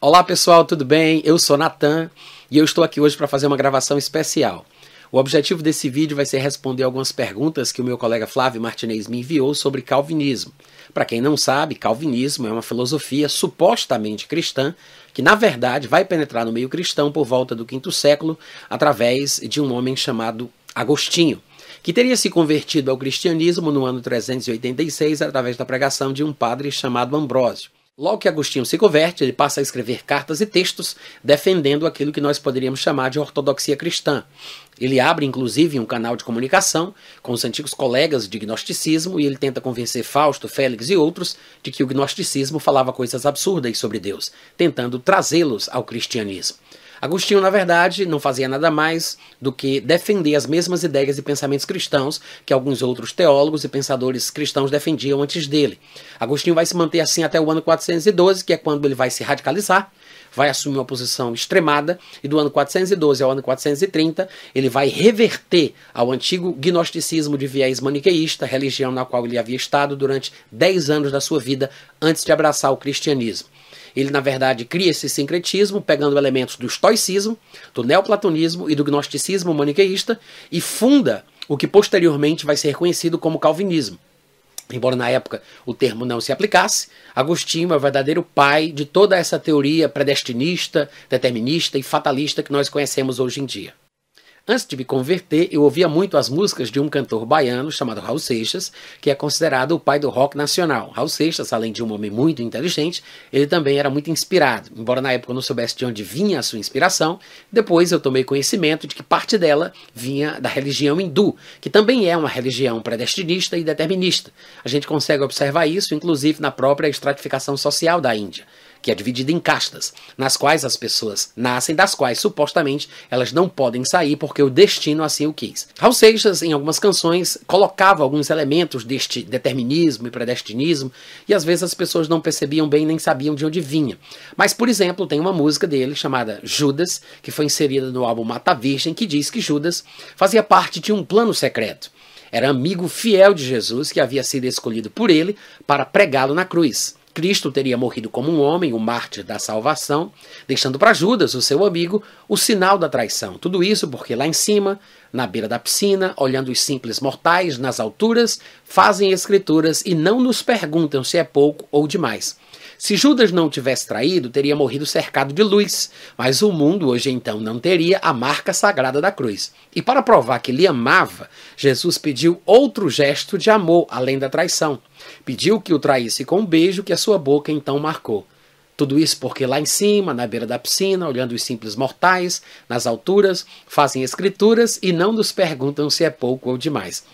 Olá pessoal, tudo bem? Eu sou Natan e eu estou aqui hoje para fazer uma gravação especial. O objetivo desse vídeo vai ser responder algumas perguntas que o meu colega Flávio Martinez me enviou sobre calvinismo. Para quem não sabe, calvinismo é uma filosofia supostamente cristã que, na verdade, vai penetrar no meio cristão por volta do quinto século através de um homem chamado Agostinho, que teria se convertido ao cristianismo no ano 386 através da pregação de um padre chamado Ambrósio. Logo que Agostinho se converte, ele passa a escrever cartas e textos defendendo aquilo que nós poderíamos chamar de ortodoxia cristã. Ele abre, inclusive, um canal de comunicação com os antigos colegas de gnosticismo e ele tenta convencer Fausto, Félix e outros de que o gnosticismo falava coisas absurdas sobre Deus, tentando trazê-los ao cristianismo. Agostinho, na verdade, não fazia nada mais do que defender as mesmas ideias e pensamentos cristãos que alguns outros teólogos e pensadores cristãos defendiam antes dele. Agostinho vai se manter assim até o ano 412, que é quando ele vai se radicalizar, vai assumir uma posição extremada, e do ano 412 ao ano 430 ele vai reverter ao antigo gnosticismo de viés maniqueísta, religião na qual ele havia estado durante 10 anos da sua vida antes de abraçar o cristianismo. Ele, na verdade, cria esse sincretismo, pegando elementos do estoicismo, do neoplatonismo e do gnosticismo maniqueísta, e funda o que posteriormente vai ser conhecido como calvinismo. Embora na época o termo não se aplicasse, Agostinho é o verdadeiro pai de toda essa teoria predestinista, determinista e fatalista que nós conhecemos hoje em dia. Antes de me converter, eu ouvia muito as músicas de um cantor baiano chamado Raul Seixas, que é considerado o pai do rock nacional. Raul Seixas, além de um homem muito inteligente, ele também era muito inspirado. Embora na época eu não soubesse de onde vinha a sua inspiração, depois eu tomei conhecimento de que parte dela vinha da religião hindu, que também é uma religião predestinista e determinista. A gente consegue observar isso, inclusive, na própria estratificação social da Índia que é dividida em castas, nas quais as pessoas nascem, das quais supostamente elas não podem sair porque o destino assim o quis. Raul Seixas, em algumas canções, colocava alguns elementos deste determinismo e predestinismo, e às vezes as pessoas não percebiam bem nem sabiam de onde vinha. Mas, por exemplo, tem uma música dele chamada Judas, que foi inserida no álbum Mata Virgem, que diz que Judas fazia parte de um plano secreto. Era amigo fiel de Jesus que havia sido escolhido por ele para pregá-lo na cruz. Cristo teria morrido como um homem, o mártir da salvação, deixando para Judas, o seu amigo, o sinal da traição. Tudo isso porque lá em cima, na beira da piscina, olhando os simples mortais nas alturas, fazem escrituras e não nos perguntam se é pouco ou demais. Se Judas não tivesse traído, teria morrido cercado de luz, mas o mundo hoje então não teria a marca sagrada da cruz. E para provar que lhe amava, Jesus pediu outro gesto de amor além da traição. Pediu que o traísse com um beijo que a sua boca então marcou. Tudo isso porque lá em cima, na beira da piscina, olhando os simples mortais, nas alturas, fazem escrituras e não nos perguntam se é pouco ou demais.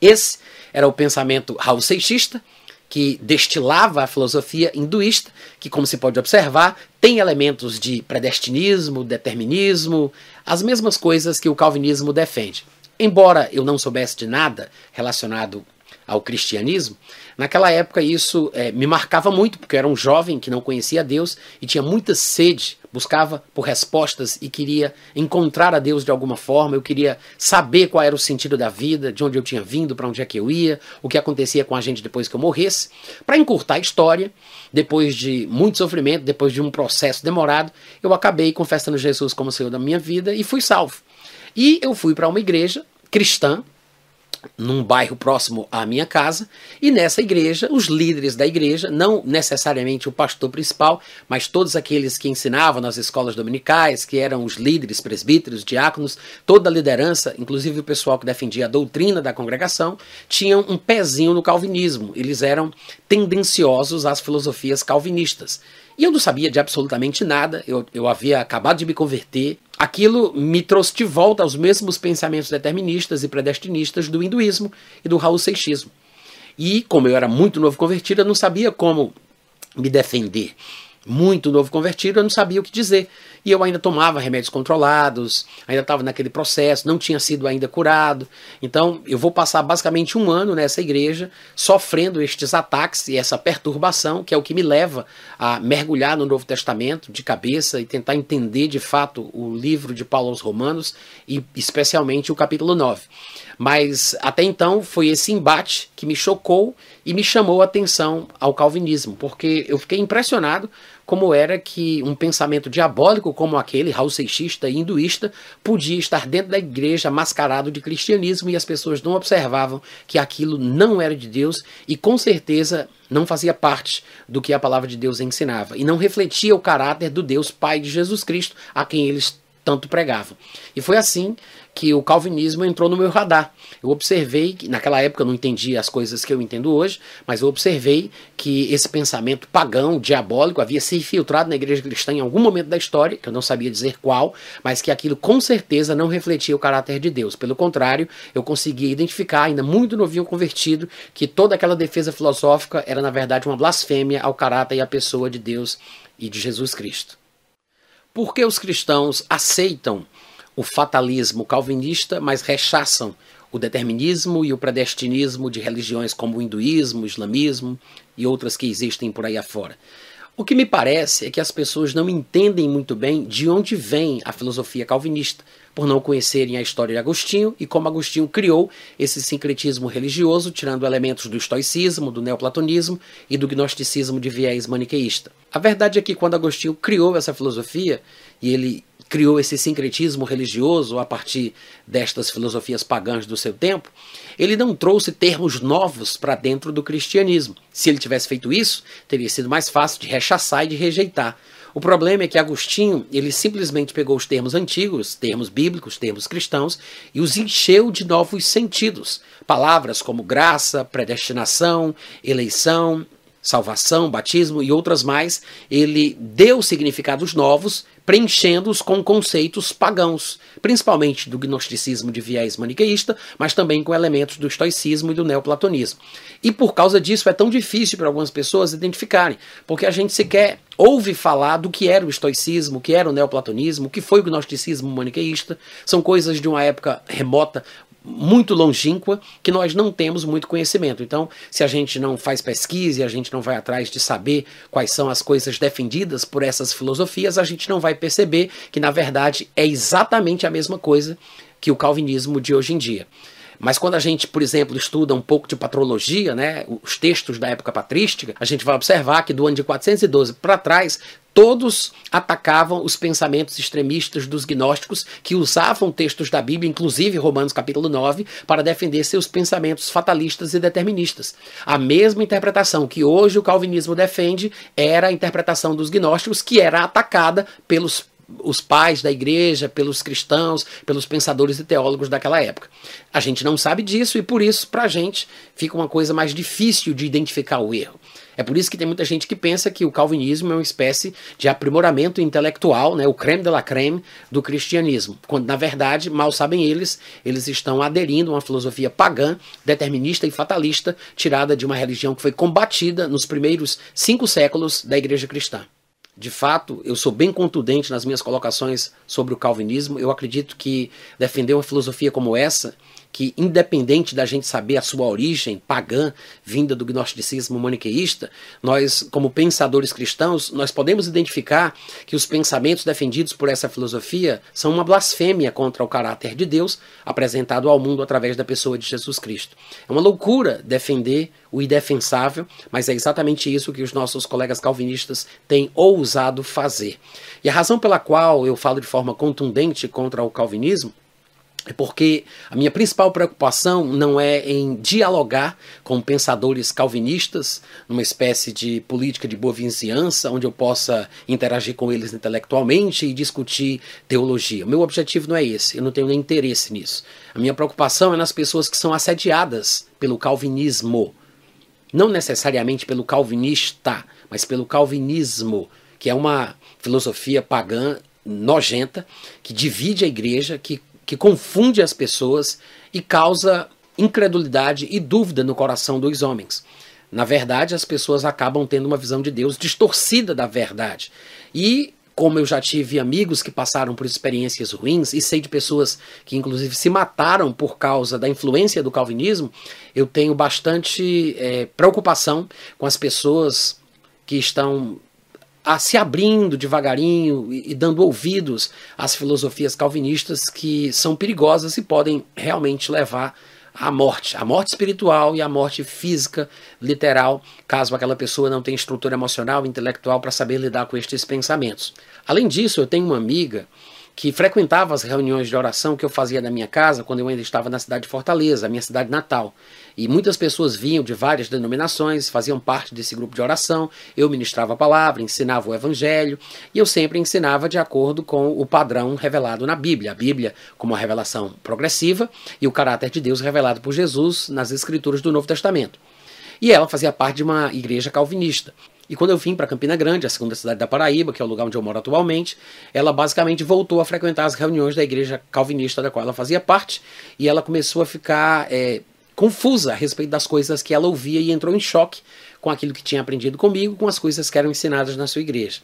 Esse era o pensamento raul seixista, que destilava a filosofia hinduísta, que, como se pode observar, tem elementos de predestinismo, determinismo, as mesmas coisas que o calvinismo defende. Embora eu não soubesse de nada relacionado ao cristianismo, naquela época isso é, me marcava muito, porque eu era um jovem que não conhecia Deus e tinha muita sede, buscava por respostas e queria encontrar a Deus de alguma forma, eu queria saber qual era o sentido da vida, de onde eu tinha vindo, para onde é que eu ia, o que acontecia com a gente depois que eu morresse. Para encurtar a história, depois de muito sofrimento, depois de um processo demorado, eu acabei confessando Jesus como Senhor da minha vida e fui salvo. E eu fui para uma igreja cristã, num bairro próximo à minha casa, e nessa igreja, os líderes da igreja, não necessariamente o pastor principal, mas todos aqueles que ensinavam nas escolas dominicais, que eram os líderes, presbíteros, diáconos, toda a liderança, inclusive o pessoal que defendia a doutrina da congregação, tinham um pezinho no calvinismo. Eles eram tendenciosos às filosofias calvinistas. E eu não sabia de absolutamente nada, eu, eu havia acabado de me converter. Aquilo me trouxe de volta aos mesmos pensamentos deterministas e predestinistas do hinduísmo e do Raul Seixismo. E, como eu era muito novo convertido, eu não sabia como me defender. Muito novo convertido, eu não sabia o que dizer. E eu ainda tomava remédios controlados, ainda estava naquele processo, não tinha sido ainda curado. Então eu vou passar basicamente um ano nessa igreja sofrendo estes ataques e essa perturbação, que é o que me leva a mergulhar no Novo Testamento de cabeça e tentar entender de fato o livro de Paulo aos Romanos e especialmente o capítulo 9. Mas até então foi esse embate que me chocou e me chamou a atenção ao calvinismo, porque eu fiquei impressionado como era que um pensamento diabólico como aquele, Raul e hinduísta, podia estar dentro da igreja mascarado de cristianismo e as pessoas não observavam que aquilo não era de Deus e com certeza não fazia parte do que a palavra de Deus ensinava e não refletia o caráter do Deus Pai de Jesus Cristo a quem eles tanto pregavam. E foi assim que o calvinismo entrou no meu radar. Eu observei, que naquela época eu não entendia as coisas que eu entendo hoje, mas eu observei que esse pensamento pagão, diabólico, havia se infiltrado na igreja cristã em algum momento da história, que eu não sabia dizer qual, mas que aquilo com certeza não refletia o caráter de Deus. Pelo contrário, eu conseguia identificar, ainda muito novinho convertido, que toda aquela defesa filosófica era na verdade uma blasfêmia ao caráter e à pessoa de Deus e de Jesus Cristo. Por que os cristãos aceitam o fatalismo calvinista, mas rechaçam o determinismo e o predestinismo de religiões como o hinduísmo, o islamismo e outras que existem por aí afora? O que me parece é que as pessoas não entendem muito bem de onde vem a filosofia calvinista, por não conhecerem a história de Agostinho e como Agostinho criou esse sincretismo religioso, tirando elementos do estoicismo, do neoplatonismo e do gnosticismo de viés maniqueísta. A verdade é que quando Agostinho criou essa filosofia, e ele criou esse sincretismo religioso a partir destas filosofias pagãs do seu tempo, ele não trouxe termos novos para dentro do cristianismo. Se ele tivesse feito isso, teria sido mais fácil de rechaçar e de rejeitar. O problema é que Agostinho, ele simplesmente pegou os termos antigos, termos bíblicos, termos cristãos, e os encheu de novos sentidos. Palavras como graça, predestinação, eleição, salvação, batismo e outras mais, ele deu significados novos, preenchendo-os com conceitos pagãos, principalmente do gnosticismo de viés maniqueísta, mas também com elementos do estoicismo e do neoplatonismo. E por causa disso é tão difícil para algumas pessoas identificarem, porque a gente sequer ouve falar do que era o estoicismo, o que era o neoplatonismo, o que foi o gnosticismo maniqueísta. São coisas de uma época remota, muito longínqua que nós não temos muito conhecimento. Então, se a gente não faz pesquisa e a gente não vai atrás de saber quais são as coisas defendidas por essas filosofias, a gente não vai perceber que, na verdade, é exatamente a mesma coisa que o calvinismo de hoje em dia. Mas quando a gente, por exemplo, estuda um pouco de patrologia, né, os textos da época patrística, a gente vai observar que do ano de 412 para trás, todos atacavam os pensamentos extremistas dos gnósticos que usavam textos da Bíblia, inclusive Romanos capítulo 9, para defender seus pensamentos fatalistas e deterministas. A mesma interpretação que hoje o calvinismo defende era a interpretação dos gnósticos que era atacada pelos os pais da igreja, pelos cristãos, pelos pensadores e teólogos daquela época. A gente não sabe disso e por isso, para a gente, fica uma coisa mais difícil de identificar o erro. É por isso que tem muita gente que pensa que o calvinismo é uma espécie de aprimoramento intelectual, né, o creme de la creme do cristianismo, quando na verdade, mal sabem eles, eles estão aderindo a uma filosofia pagã, determinista e fatalista, tirada de uma religião que foi combatida nos primeiros cinco séculos da igreja cristã. De fato, eu sou bem contundente nas minhas colocações sobre o calvinismo. Eu acredito que defender uma filosofia como essa que, independente da gente saber a sua origem pagã, vinda do gnosticismo maniqueísta, nós, como pensadores cristãos, nós podemos identificar que os pensamentos defendidos por essa filosofia são uma blasfêmia contra o caráter de Deus apresentado ao mundo através da pessoa de Jesus Cristo. É uma loucura defender o indefensável, mas é exatamente isso que os nossos colegas calvinistas têm ousado fazer. E a razão pela qual eu falo de forma contundente contra o calvinismo é porque a minha principal preocupação não é em dialogar com pensadores calvinistas, numa espécie de política de boa vizinhança, onde eu possa interagir com eles intelectualmente e discutir teologia. O meu objetivo não é esse, eu não tenho nem interesse nisso. A minha preocupação é nas pessoas que são assediadas pelo calvinismo. Não necessariamente pelo calvinista, mas pelo calvinismo, que é uma filosofia pagã nojenta, que divide a igreja, que que confunde as pessoas e causa incredulidade e dúvida no coração dos homens. Na verdade, as pessoas acabam tendo uma visão de Deus distorcida da verdade. E como eu já tive amigos que passaram por experiências ruins e sei de pessoas que inclusive se mataram por causa da influência do calvinismo, eu tenho bastante é, preocupação com as pessoas que estão a, se abrindo devagarinho e, e dando ouvidos às filosofias calvinistas que são perigosas e podem realmente levar à morte, a morte espiritual e a morte física, literal, caso aquela pessoa não tenha estrutura emocional, intelectual para saber lidar com estes pensamentos. Além disso, eu tenho uma amiga que frequentava as reuniões de oração que eu fazia na minha casa quando eu ainda estava na cidade de Fortaleza, a minha cidade natal. E muitas pessoas vinham de várias denominações, faziam parte desse grupo de oração. Eu ministrava a palavra, ensinava o evangelho, e eu sempre ensinava de acordo com o padrão revelado na Bíblia. A Bíblia como uma revelação progressiva e o caráter de Deus revelado por Jesus nas escrituras do Novo Testamento. E ela fazia parte de uma igreja calvinista. E quando eu vim para Campina Grande, a segunda cidade da Paraíba, que é o lugar onde eu moro atualmente, ela basicamente voltou a frequentar as reuniões da igreja calvinista da qual ela fazia parte, e ela começou a ficar é, confusa a respeito das coisas que ela ouvia e entrou em choque com aquilo que tinha aprendido comigo, com as coisas que eram ensinadas na sua igreja.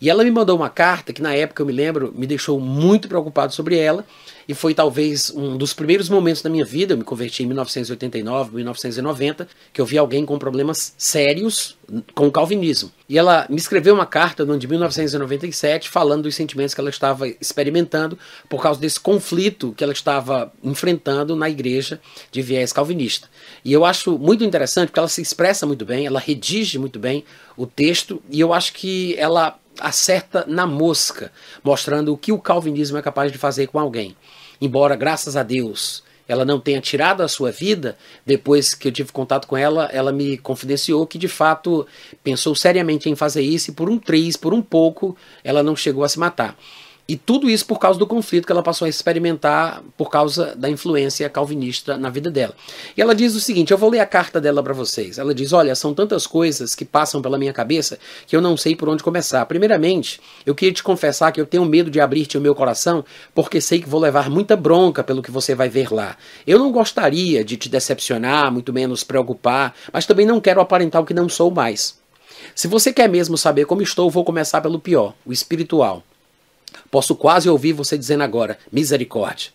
E ela me mandou uma carta que, na época, eu me lembro, me deixou muito preocupado sobre ela, e foi talvez um dos primeiros momentos da minha vida, eu me converti em 1989, 1990, que eu vi alguém com problemas sérios com o calvinismo. E ela me escreveu uma carta no ano de 1997 falando dos sentimentos que ela estava experimentando por causa desse conflito que ela estava enfrentando na igreja de viés calvinista. E eu acho muito interessante porque ela se expressa muito bem, ela redige muito bem o texto e eu acho que ela acerta na mosca, mostrando o que o calvinismo é capaz de fazer com alguém. Embora, graças a Deus, ela não tenha tirado a sua vida, depois que eu tive contato com ela, ela me confidenciou que de fato pensou seriamente em fazer isso e por um triz, por um pouco, ela não chegou a se matar. E tudo isso por causa do conflito que ela passou a experimentar por causa da influência calvinista na vida dela. E ela diz o seguinte: eu vou ler a carta dela para vocês. Ela diz: Olha, são tantas coisas que passam pela minha cabeça que eu não sei por onde começar. Primeiramente, eu queria te confessar que eu tenho medo de abrir-te o meu coração porque sei que vou levar muita bronca pelo que você vai ver lá. Eu não gostaria de te decepcionar, muito menos preocupar, mas também não quero aparentar o que não sou mais. Se você quer mesmo saber como estou, vou começar pelo pior, o espiritual. Posso quase ouvir você dizendo agora: misericórdia.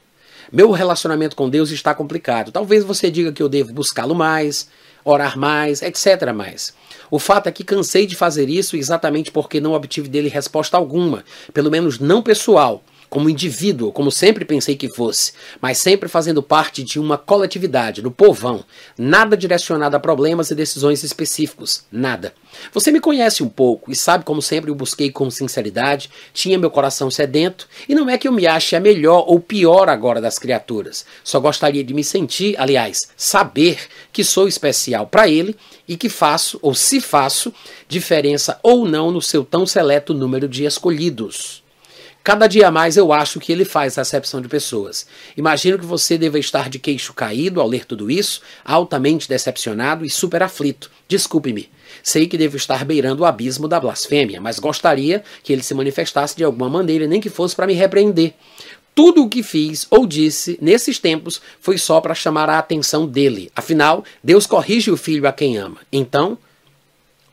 Meu relacionamento com Deus está complicado. Talvez você diga que eu devo buscá-lo mais, orar mais, etc. mais. O fato é que cansei de fazer isso exatamente porque não obtive dele resposta alguma, pelo menos não pessoal, como indivíduo, como sempre pensei que fosse, mas sempre fazendo parte de uma coletividade, do povão, nada direcionado a problemas e decisões específicos, nada. Você me conhece um pouco e sabe como sempre eu busquei com sinceridade, tinha meu coração sedento, e não é que eu me ache a melhor ou pior agora das criaturas. Só gostaria de me sentir, aliás, saber que sou especial para ele e que faço, ou se faço, diferença ou não no seu tão seleto número de escolhidos. Cada dia mais eu acho que ele faz acepção de pessoas. Imagino que você deva estar de queixo caído ao ler tudo isso, altamente decepcionado e super aflito. Desculpe-me. Sei que devo estar beirando o abismo da blasfêmia, mas gostaria que ele se manifestasse de alguma maneira, nem que fosse para me repreender. Tudo o que fiz ou disse nesses tempos foi só para chamar a atenção dele. Afinal, Deus corrige o filho a quem ama. Então,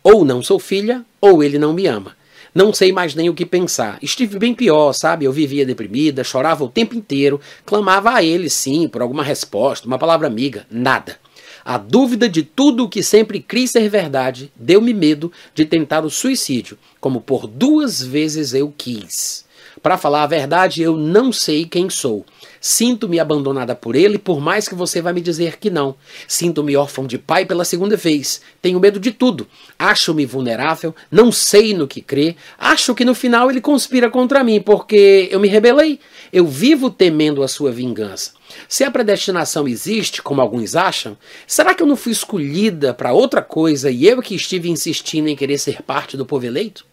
ou não sou filha, ou ele não me ama. Não sei mais nem o que pensar. Estive bem pior, sabe? Eu vivia deprimida, chorava o tempo inteiro, clamava a ele, sim, por alguma resposta, uma palavra amiga. Nada. A dúvida de tudo o que sempre criei ser verdade deu-me medo de tentar o suicídio, como por duas vezes eu quis. Para falar a verdade, eu não sei quem sou. Sinto-me abandonada por ele, por mais que você vá me dizer que não. Sinto-me órfão de pai pela segunda vez. Tenho medo de tudo. Acho-me vulnerável, não sei no que crer. Acho que no final ele conspira contra mim, porque eu me rebelei. Eu vivo temendo a sua vingança. Se a predestinação existe, como alguns acham, será que eu não fui escolhida para outra coisa e eu que estive insistindo em querer ser parte do povo eleito?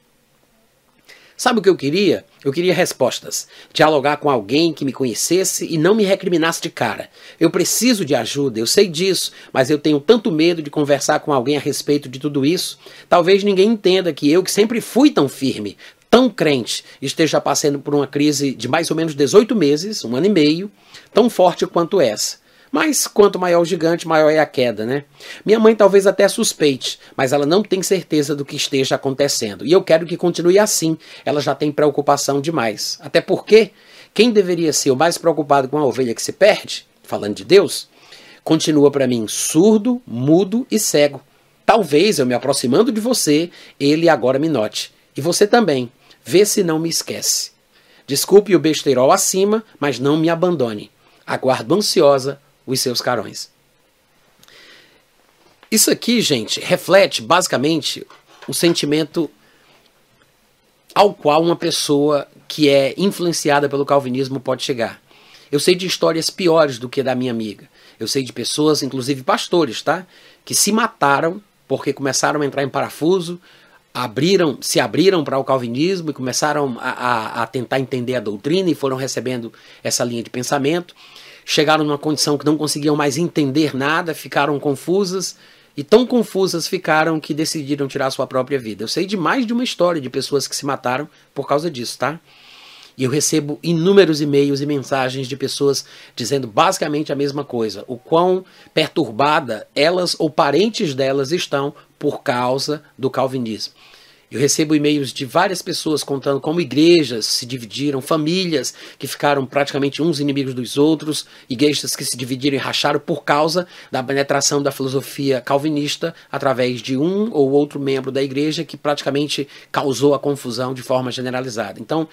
Sabe o que eu queria? Eu queria respostas. Dialogar com alguém que me conhecesse e não me recriminasse de cara. Eu preciso de ajuda, eu sei disso, mas eu tenho tanto medo de conversar com alguém a respeito de tudo isso. Talvez ninguém entenda que eu, que sempre fui tão firme, tão crente, esteja passando por uma crise de mais ou menos 18 meses, um ano e meio, tão forte quanto essa. Mas quanto maior o gigante, maior é a queda, né? Minha mãe talvez até suspeite, mas ela não tem certeza do que esteja acontecendo. E eu quero que continue assim. Ela já tem preocupação demais. Até porque quem deveria ser o mais preocupado com a ovelha que se perde, falando de Deus, continua para mim surdo, mudo e cego. Talvez eu me aproximando de você, ele agora me note. E você também. Vê se não me esquece. Desculpe o besteirol acima, mas não me abandone. Aguardo ansiosa os seus carões. Isso aqui, gente, reflete basicamente o sentimento ao qual uma pessoa que é influenciada pelo calvinismo pode chegar. Eu sei de histórias piores do que da minha amiga. Eu sei de pessoas, inclusive pastores, tá? Que se mataram porque começaram a entrar em parafuso, abriram, se abriram para o calvinismo e começaram a, a, a, tentar entender a doutrina e foram recebendo essa linha de pensamento chegaram numa condição que não conseguiam mais entender nada, ficaram confusas e tão confusas ficaram que decidiram tirar sua própria vida. Eu sei de mais de uma história de pessoas que se mataram por causa disso, tá? E eu recebo inúmeros e-mails e mensagens de pessoas dizendo basicamente a mesma coisa: o quão perturbada elas ou parentes delas estão por causa do calvinismo. Eu recebo e-mails de várias pessoas contando como igrejas se dividiram, famílias que ficaram praticamente uns inimigos dos outros, igrejas que se dividiram e racharam por causa da penetração da filosofia calvinista através de um ou outro membro da igreja que praticamente causou a confusão de forma generalizada. Então,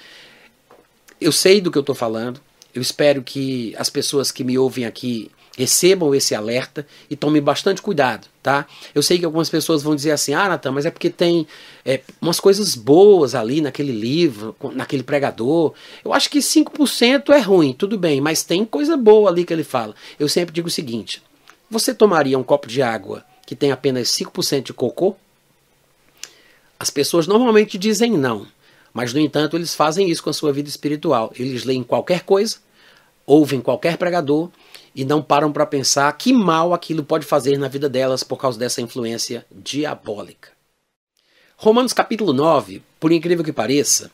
eu sei do que eu estou falando, eu espero que as pessoas que me ouvem aqui recebam esse alerta e tomem bastante cuidado, tá? Eu sei que algumas pessoas vão dizer assim, ah, Natan, mas é porque tem é, umas coisas boas ali naquele livro, naquele pregador. Eu acho que 5% é ruim, tudo bem, mas tem coisa boa ali que ele fala. Eu sempre digo o seguinte, você tomaria um copo de água que tem apenas 5% de cocô? As pessoas normalmente dizem não, mas no entanto eles fazem isso com a sua vida espiritual. Eles leem qualquer coisa, ouvem qualquer pregador e não param para pensar que mal aquilo pode fazer na vida delas por causa dessa influência diabólica. Romanos capítulo 9, por incrível que pareça,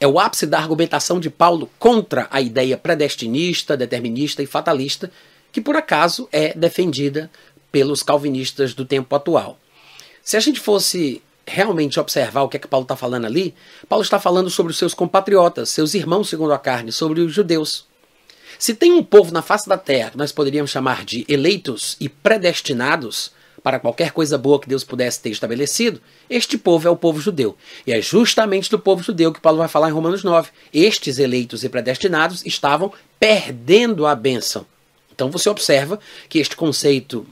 é o ápice da argumentação de Paulo contra a ideia predestinista, determinista e fatalista, que por acaso é defendida pelos calvinistas do tempo atual. Se a gente fosse realmente observar o que é que Paulo está falando ali, Paulo está falando sobre os seus compatriotas, seus irmãos segundo a carne, sobre os judeus. Se tem um povo na face da terra que nós poderíamos chamar de eleitos e predestinados para qualquer coisa boa que Deus pudesse ter estabelecido, este povo é o povo judeu. E é justamente do povo judeu que Paulo vai falar em Romanos 9. Estes eleitos e predestinados estavam perdendo a bênção. Então você observa que este conceito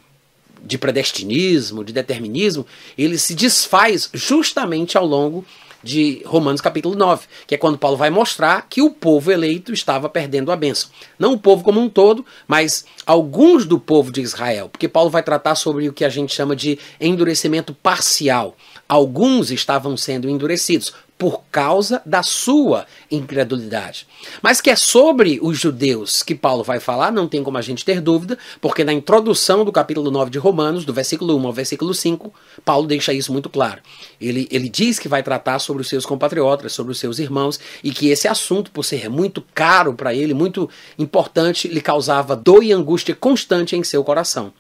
de predestinismo, de determinismo, ele se desfaz justamente ao longo de Romanos capítulo 9, que é quando Paulo vai mostrar que o povo eleito estava perdendo a bênção. Não o povo como um todo, mas alguns do povo de Israel, porque Paulo vai tratar sobre o que a gente chama de endurecimento parcial. Alguns estavam sendo endurecidos, por causa da sua incredulidade. Mas que é sobre os judeus que Paulo vai falar, não tem como a gente ter dúvida, porque na introdução do capítulo 9 de Romanos, do versículo 1 ao versículo 5, Paulo deixa isso muito claro. Ele, ele diz que vai tratar sobre os seus compatriotas, sobre os seus irmãos, e que esse assunto, por ser muito caro para ele, muito importante, lhe causava dor e angústia constante em seu coração.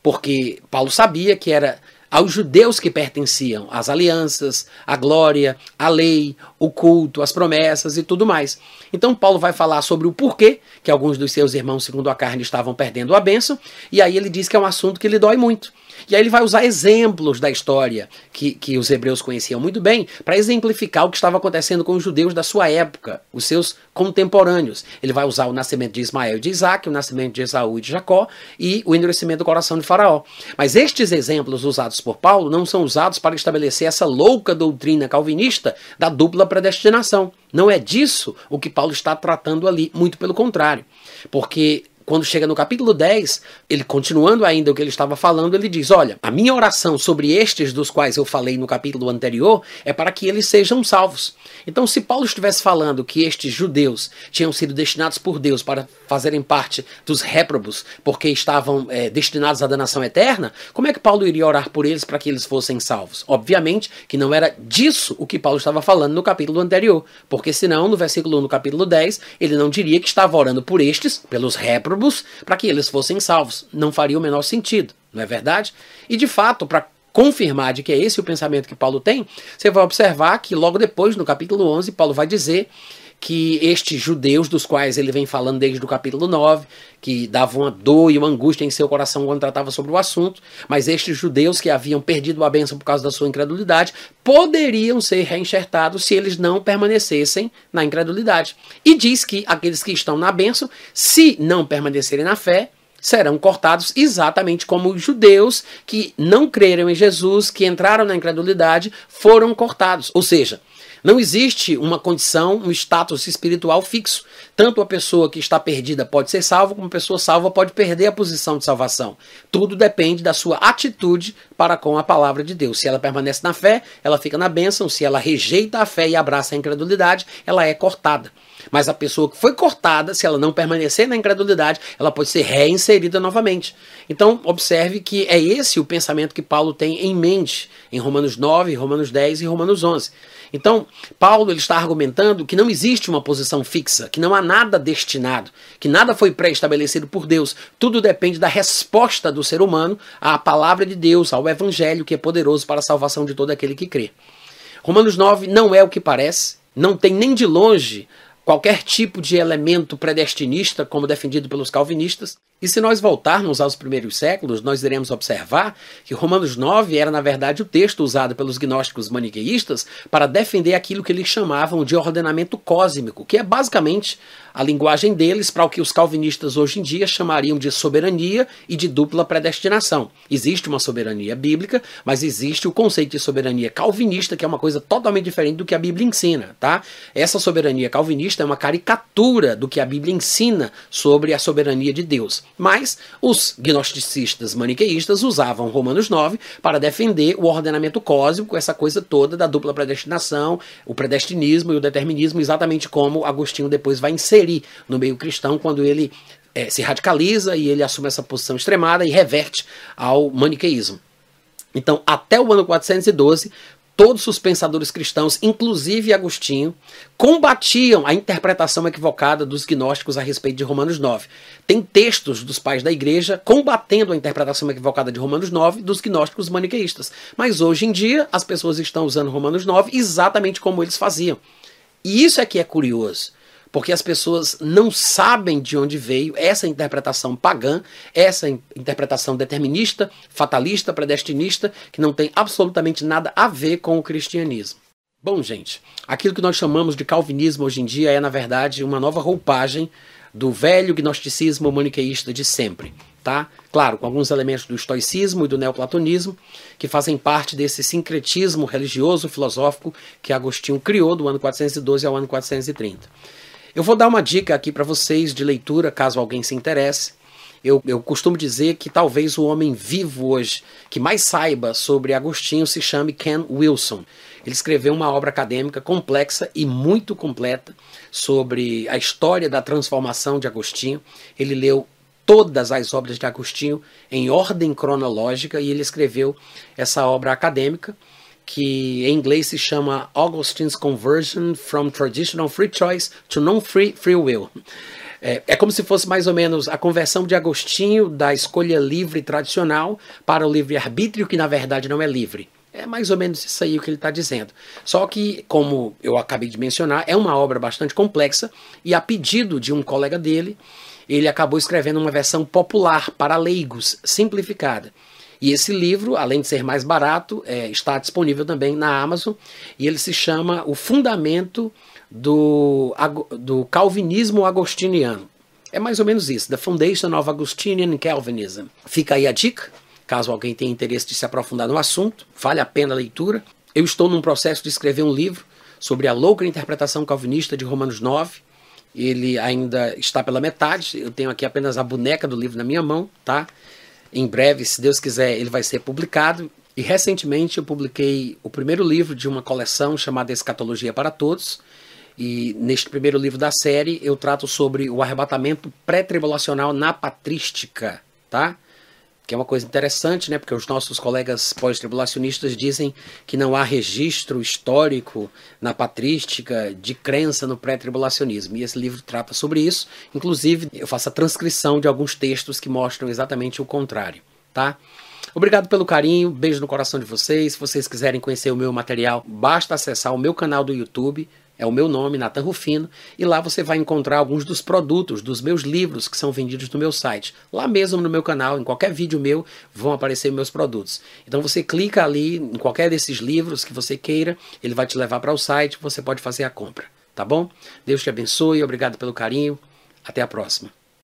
Porque Paulo sabia que era aos judeus que pertenciam às alianças, à glória, à lei, o culto, as promessas e tudo mais. Então Paulo vai falar sobre o porquê que alguns dos seus irmãos, segundo a carne, estavam perdendo a bênção, e aí ele diz que é um assunto que lhe dói muito. E aí ele vai usar exemplos da história que, que os hebreus conheciam muito bem para exemplificar o que estava acontecendo com os judeus da sua época, os seus contemporâneos. Ele vai usar o nascimento de Ismael e de Isaac, o nascimento de Esaú e de Jacó e o endurecimento do coração de Faraó. Mas estes exemplos usados por Paulo não são usados para estabelecer essa louca doutrina calvinista da dupla predestinação. Não é disso o que Paulo está tratando ali, muito pelo contrário. Porque quando chega no capítulo 10, ele continuando ainda o que ele estava falando, ele diz: Olha, a minha oração sobre estes dos quais eu falei no capítulo anterior é para que eles sejam salvos. Então, se Paulo estivesse falando que estes judeus tinham sido destinados por Deus para fazerem parte dos réprobos, porque estavam é, destinados à danação eterna, como é que Paulo iria orar por eles para que eles fossem salvos? Obviamente que não era disso o que Paulo estava falando no capítulo anterior, porque senão, no versículo 1 do capítulo 10, ele não diria que estava orando por estes, pelos réprobos para que eles fossem salvos. Não faria o menor sentido, não é verdade? E de fato, para confirmar de que é esse o pensamento que Paulo tem, você vai observar que logo depois, no capítulo 11, Paulo vai dizer que estes judeus, dos quais ele vem falando desde o capítulo 9, que davam uma dor e uma angústia em seu coração quando tratava sobre o assunto, mas estes judeus que haviam perdido a bênção por causa da sua incredulidade, poderiam ser reenxertados se eles não permanecessem na incredulidade. E diz que aqueles que estão na bênção, se não permanecerem na fé, serão cortados exatamente como os judeus que não creram em Jesus, que entraram na incredulidade, foram cortados. Ou seja, não existe uma condição, um status espiritual fixo. Tanto a pessoa que está perdida pode ser salva, como a pessoa salva pode perder a posição de salvação. Tudo depende da sua atitude para com a palavra de Deus. Se ela permanece na fé, ela fica na bênção. Se ela rejeita a fé e abraça a incredulidade, ela é cortada. Mas a pessoa que foi cortada, se ela não permanecer na incredulidade, ela pode ser reinserida novamente. Então, observe que é esse o pensamento que Paulo tem em mente em Romanos 9, Romanos 10 e Romanos 11. Então, Paulo ele está argumentando que não existe uma posição fixa, que não há nada destinado, que nada foi pré-estabelecido por Deus. Tudo depende da resposta do ser humano à palavra de Deus, ao evangelho que é poderoso para a salvação de todo aquele que crê. Romanos 9 não é o que parece, não tem nem de longe qualquer tipo de elemento predestinista, como defendido pelos calvinistas. E se nós voltarmos aos primeiros séculos, nós iremos observar que Romanos 9 era, na verdade, o texto usado pelos gnósticos maniqueístas para defender aquilo que eles chamavam de ordenamento cósmico, que é basicamente a linguagem deles para o que os calvinistas hoje em dia chamariam de soberania e de dupla predestinação. Existe uma soberania bíblica, mas existe o conceito de soberania calvinista, que é uma coisa totalmente diferente do que a Bíblia ensina, tá? Essa soberania calvinista é uma caricatura do que a Bíblia ensina sobre a soberania de Deus. Mas os gnosticistas maniqueístas usavam Romanos 9 para defender o ordenamento cósmico, essa coisa toda da dupla predestinação, o predestinismo e o determinismo, exatamente como Agostinho depois vai inserir no meio cristão quando ele é, se radicaliza e ele assume essa posição extremada e reverte ao maniqueísmo. Então, até o ano 412, todos os pensadores cristãos, inclusive Agostinho, combatiam a interpretação equivocada dos gnósticos a respeito de Romanos 9. Tem textos dos pais da igreja combatendo a interpretação equivocada de Romanos 9 dos gnósticos maniqueístas. Mas hoje em dia, as pessoas estão usando Romanos 9 exatamente como eles faziam. E isso é que é curioso porque as pessoas não sabem de onde veio essa interpretação pagã, essa interpretação determinista, fatalista, predestinista, que não tem absolutamente nada a ver com o cristianismo. Bom, gente, aquilo que nós chamamos de calvinismo hoje em dia é, na verdade, uma nova roupagem do velho gnosticismo maniqueísta de sempre. Tá? Claro, com alguns elementos do estoicismo e do neoplatonismo, que fazem parte desse sincretismo religioso filosófico que Agostinho criou do ano 412 ao ano 430. Eu vou dar uma dica aqui para vocês de leitura, caso alguém se interesse. Eu, eu, costumo dizer que talvez o homem vivo hoje que mais saiba sobre Agostinho se chame Ken Wilson. Ele escreveu uma obra acadêmica complexa e muito completa sobre a história da transformação de Agostinho. Ele leu todas as obras de Agostinho em ordem cronológica e ele escreveu essa obra acadêmica que em inglês se chama Augustine's Conversion from Traditional Free Choice to Non-Free Free Will. É, é, como se fosse mais ou menos a conversão de Agostinho da escolha livre tradicional para o livre-arbítrio, que na verdade não é livre. É mais ou menos isso aí o que ele está dizendo. Só que, como eu acabei de mencionar, é uma obra bastante complexa e, a pedido de um colega dele, ele acabou escrevendo uma versão popular para leigos, simplificada. E esse livro, além de ser mais barato, é, está disponível também na Amazon e ele se chama O Fundamento do, do Calvinismo Agostiniano. É mais ou menos isso, The Foundation of Augustinian Calvinism. Fica aí a dica, caso alguém tenha interesse de se aprofundar no assunto, vale a pena a leitura. Eu estou num processo de escrever um livro sobre a louca interpretação calvinista de Romanos 9. Ele ainda está pela metade, eu tenho aqui apenas a boneca do livro na minha mão, tá? Em breve, se Deus quiser, ele vai ser publicado. E recentemente eu publiquei o primeiro livro de uma coleção chamada Escatologia para Todos. E neste primeiro livro da série eu trato sobre o arrebatamento pré-tribulacional na patrística, tá? Que é uma coisa interessante, né? Porque os nossos colegas pós-tribulacionistas dizem que não há registro histórico na patrística de crença no pré-tribulacionismo. E esse livro trata sobre isso. Inclusive, eu faço a transcrição de alguns textos que mostram exatamente o contrário, tá? Obrigado pelo carinho, beijo no coração de vocês. Se vocês quiserem conhecer o meu material, basta acessar o meu canal do YouTube é o meu nome, Nathan Rufino, e lá você vai encontrar alguns dos produtos dos meus livros que são vendidos no meu site. Lá mesmo no meu canal, em qualquer vídeo meu, vão aparecer meus produtos. Então você clica ali em qualquer desses livros que você queira, ele vai te levar para o site, você pode fazer a compra, tá bom? Deus te abençoe, obrigado pelo carinho, até a próxima.